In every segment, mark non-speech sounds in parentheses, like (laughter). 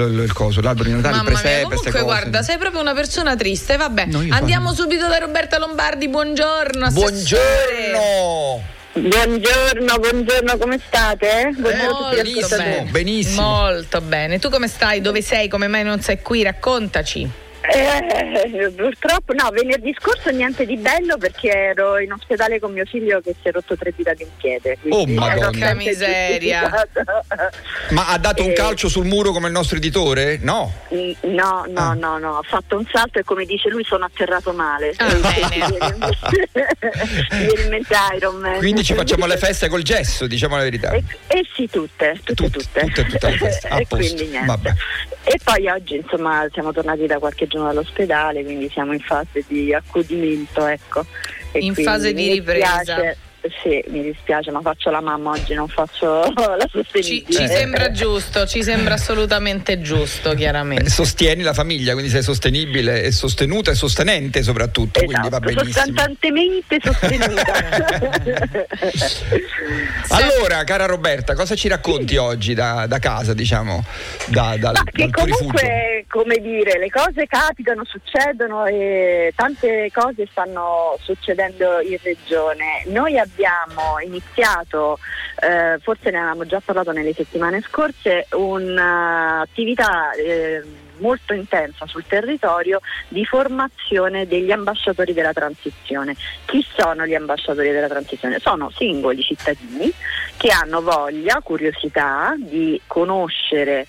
il, il coso, l'albero di Natale, Mamma il presepe, mia, comunque cose. guarda, sei proprio una persona triste. Vabbè, No, andiamo sono- subito da Roberta Lombardi. Buongiorno. assessore. Buongiorno! Buongiorno, buongiorno, come state? Buongiorno benissimo, ascoltatori. benissimo. Molto bene. Tu come stai? Dove sei? Come mai non sei qui? Raccontaci. Eh, purtroppo no, venerdì scorso niente di bello perché ero in ospedale con mio figlio che si è rotto tre dita di un piede. Oh, Madonna. miseria. Ma ha dato un Eh, calcio sul muro come il nostro editore? No. No, no, Ah. no, no, ho fatto un salto e come dice lui sono atterrato male. Ah, (laughs) viene in mente- Iron Man. Quindi ci facciamo le feste col gesso, diciamo la verità. Eh, eh sì, tutte, tutte, Tutte, tutte. tutte, tutte (laughs) e quindi niente. Vabbè. E poi oggi insomma siamo tornati da qualche giorno dall'ospedale, quindi siamo in fase di accudimento, ecco. E In fase di ripresa. dispiace- Sì, mi dispiace, ma faccio la mamma oggi, non faccio (laughs) la Ci, sostenibile. ci sembra giusto, ci sembra assolutamente giusto, Eh, chiaramente. sostieni la famiglia, quindi sei sostenibile e sostenuta e sostenente soprattutto, quindi va Esatto, benissimo. costantemente sostenuta. (laughs) Allora, cara Roberta, cosa ci racconti oggi da, da casa, diciamo, da, dal, Ma che dal tuo rifugio? comunque, come dire, le cose capitano, succedono e tante cose stanno succedendo in regione. Noi abbiamo iniziato, eh, forse ne avevamo già parlato nelle settimane scorse, un'attività eh, molto intensa sul territorio di formazione degli ambasciatori della transizione. Chi sono gli ambasciatori della transizione? Sono singoli cittadini che hanno voglia, curiosità di conoscere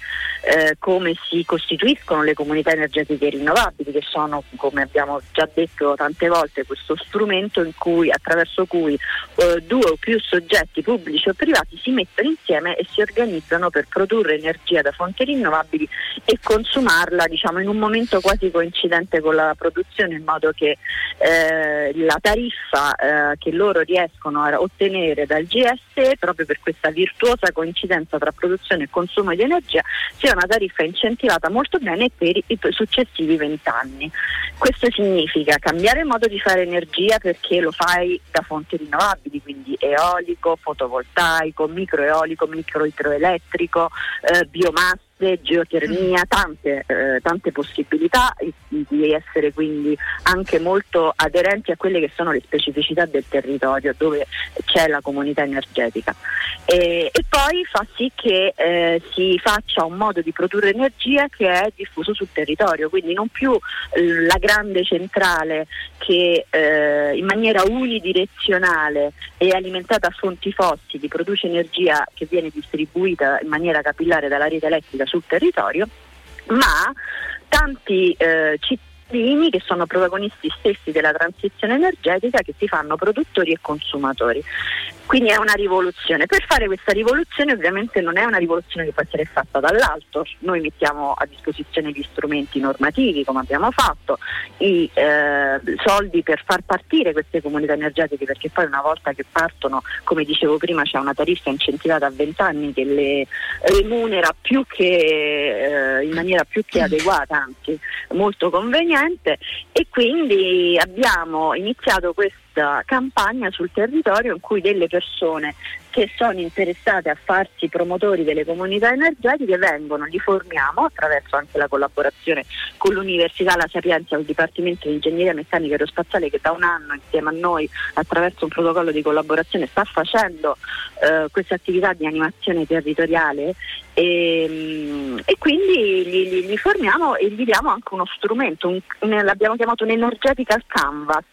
eh, come si costituiscono le comunità energetiche rinnovabili, che sono, come abbiamo già detto tante volte, questo strumento cui, attraverso cui eh, due o più soggetti pubblici o privati si mettono insieme e si organizzano per produrre energia da fonti rinnovabili e consumarla diciamo, in un momento quasi coincidente con la produzione, in modo che eh, la tariffa eh, che loro riescono a ottenere dal GSE, proprio per questa virtuosa coincidenza tra produzione e consumo di energia, sia una tariffa incentivata molto bene per i successivi vent'anni. Questo significa cambiare il modo di fare energia perché lo fai da fonti rinnovabili, quindi eolico, fotovoltaico, microeolico, microidroelettrico, eh, biomasse geotermia, tante, eh, tante possibilità di essere quindi anche molto aderenti a quelle che sono le specificità del territorio dove c'è la comunità energetica. E, e poi fa sì che eh, si faccia un modo di produrre energia che è diffuso sul territorio, quindi non più eh, la grande centrale che eh, in maniera unidirezionale è alimentata a fonti fossili, produce energia che viene distribuita in maniera capillare dalla rete elettrica sul territorio, ma tanti eh, cittadini che sono protagonisti stessi della transizione energetica che si fanno produttori e consumatori. Quindi è una rivoluzione. Per fare questa rivoluzione ovviamente non è una rivoluzione che può essere fatta dall'alto, noi mettiamo a disposizione gli strumenti normativi come abbiamo fatto, i eh, soldi per far partire queste comunità energetiche perché poi una volta che partono, come dicevo prima, c'è una tariffa incentivata a 20 anni che le remunera più che, eh, in maniera più che adeguata, anzi molto conveniente e quindi abbiamo iniziato questa campagna sul territorio in cui delle persone che sono interessate a farsi promotori delle comunità energetiche vengono, li formiamo attraverso anche la collaborazione con l'Università La Sapienza, il Dipartimento di Ingegneria Meccanica Aerospaziale che da un anno insieme a noi attraverso un protocollo di collaborazione sta facendo eh, questa attività di animazione territoriale. E, mm, e quindi li, li- li formiamo e gli diamo anche uno strumento, un- un- l'abbiamo chiamato un energetical canvas,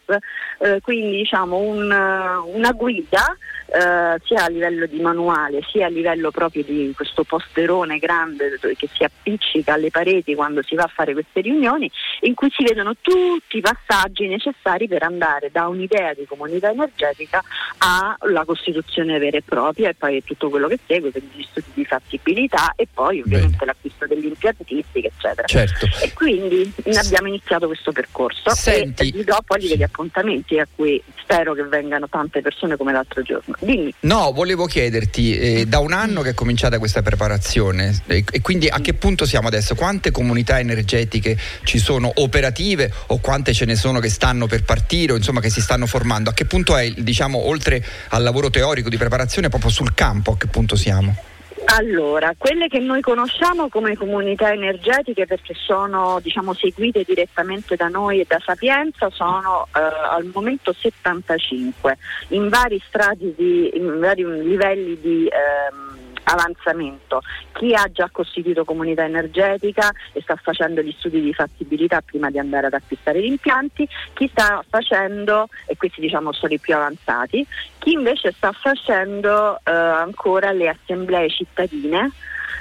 eh, quindi diciamo un, eh, una guida eh, sia a livello di manuale sia a livello proprio di questo posterone grande che si appiccica alle pareti quando si va a fare queste riunioni in cui si vedono tutti i passaggi necessari per andare da un'idea di comunità energetica alla costituzione vera e propria e poi tutto quello che segue, quindi gli studi di fattibilità e poi ovviamente Bene. l'acquisto degli impiantistiche eccetera. Certo. E quindi abbiamo iniziato questo percorso Senti- e vi do poi degli appuntamenti a cui spero che vengano tante persone come l'altro giorno. Dimmi. No, volevo chiederti, eh, da un anno che è cominciata questa preparazione eh, e quindi a che punto siamo adesso? Quante comunità energetiche ci sono operative o quante ce ne sono che stanno per partire o insomma che si stanno formando? A che punto è, diciamo, oltre al lavoro teorico di preparazione proprio sul campo, a che punto siamo? Allora, quelle che noi conosciamo come comunità energetiche perché sono diciamo, seguite direttamente da noi e da Sapienza sono eh, al momento 75 in vari strati di, in vari livelli di ehm, avanzamento. Chi ha già costituito comunità energetica e sta facendo gli studi di fattibilità prima di andare ad acquistare gli impianti, chi sta facendo, e questi diciamo sono i più avanzati, chi invece sta facendo eh, ancora le assemblee cittadine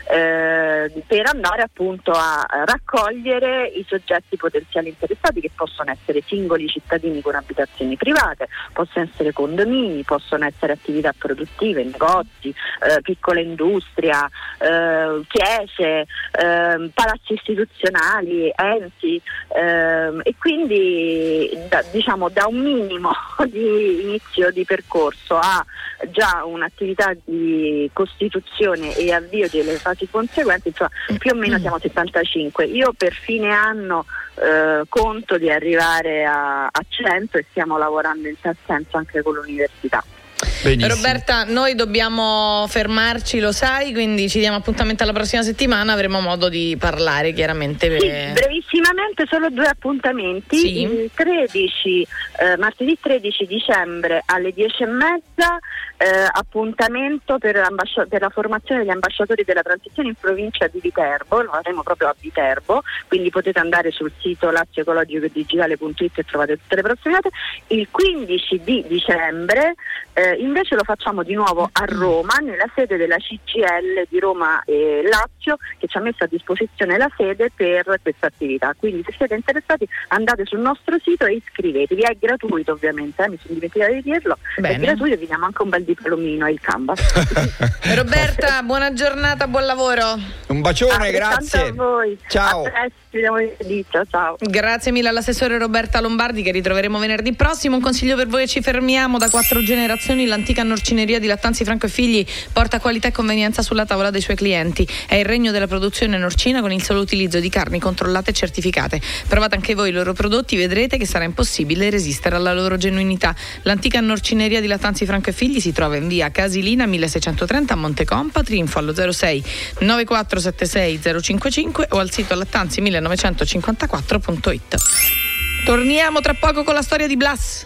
eh, per andare appunto a raccogliere i soggetti potenziali interessati che possono essere singoli cittadini con abitazioni private, possono essere condomini, possono essere attività produttive, negozi, eh, piccola industria, eh, chiese, ehm, palazzi istituzionali, enti ehm, e quindi da, diciamo da un minimo (laughs) di inizio di percorso a già un'attività di costituzione e avvio delle fasi conseguenti, insomma più o meno siamo a 75. Io per fine anno eh, conto di arrivare a, a 100 e stiamo lavorando in tal senso anche con l'università. Benissimo. Roberta, noi dobbiamo fermarci, lo sai, quindi ci diamo appuntamento alla prossima settimana, avremo modo di parlare chiaramente. Sì, brevissimamente solo due appuntamenti. Sì. Il 13, eh, martedì 13 dicembre alle 10 e mezza eh, appuntamento per, per, la formazione degli ambasciatori della transizione in provincia di Viterbo, lo faremo proprio a Viterbo, quindi potete andare sul sito lazioecologicodigitale.it e trovate tutte le prossime date. Il 15 di dicembre eh, invece lo facciamo di nuovo a Roma, nella sede della CCL di Roma e Lazio, che ci ha messo a disposizione la sede per questa attività. Quindi se siete interessati andate sul nostro sito e iscrivetevi, è gratuito ovviamente, eh, mi sono dimenticata di dirlo, Bene. è gratuito e vi diamo anche un bel diplomino il canvas. (laughs) Roberta, buona giornata, buon lavoro. Un bacione, grazie. A voi. Ciao. A ciao. Grazie mille all'assessore Roberta Lombardi che ritroveremo venerdì prossimo. Un consiglio per voi ci fermiamo da quattro generazioni. L'antica norcineria di Lattanzi Franco e Figli porta qualità e convenienza sulla tavola dei suoi clienti. È il regno della produzione norcina con il solo utilizzo di carni controllate e certificate. Provate anche voi i loro prodotti, vedrete che sarà impossibile resistere alla loro genuinità. L'antica norcineria di Lattanzi Franco e Figli si trova in via Casilina 1630 a Montecompatri, info allo 06 9476 055 o al sito lattanzi 1954.it. Torniamo tra poco con la storia di Blas.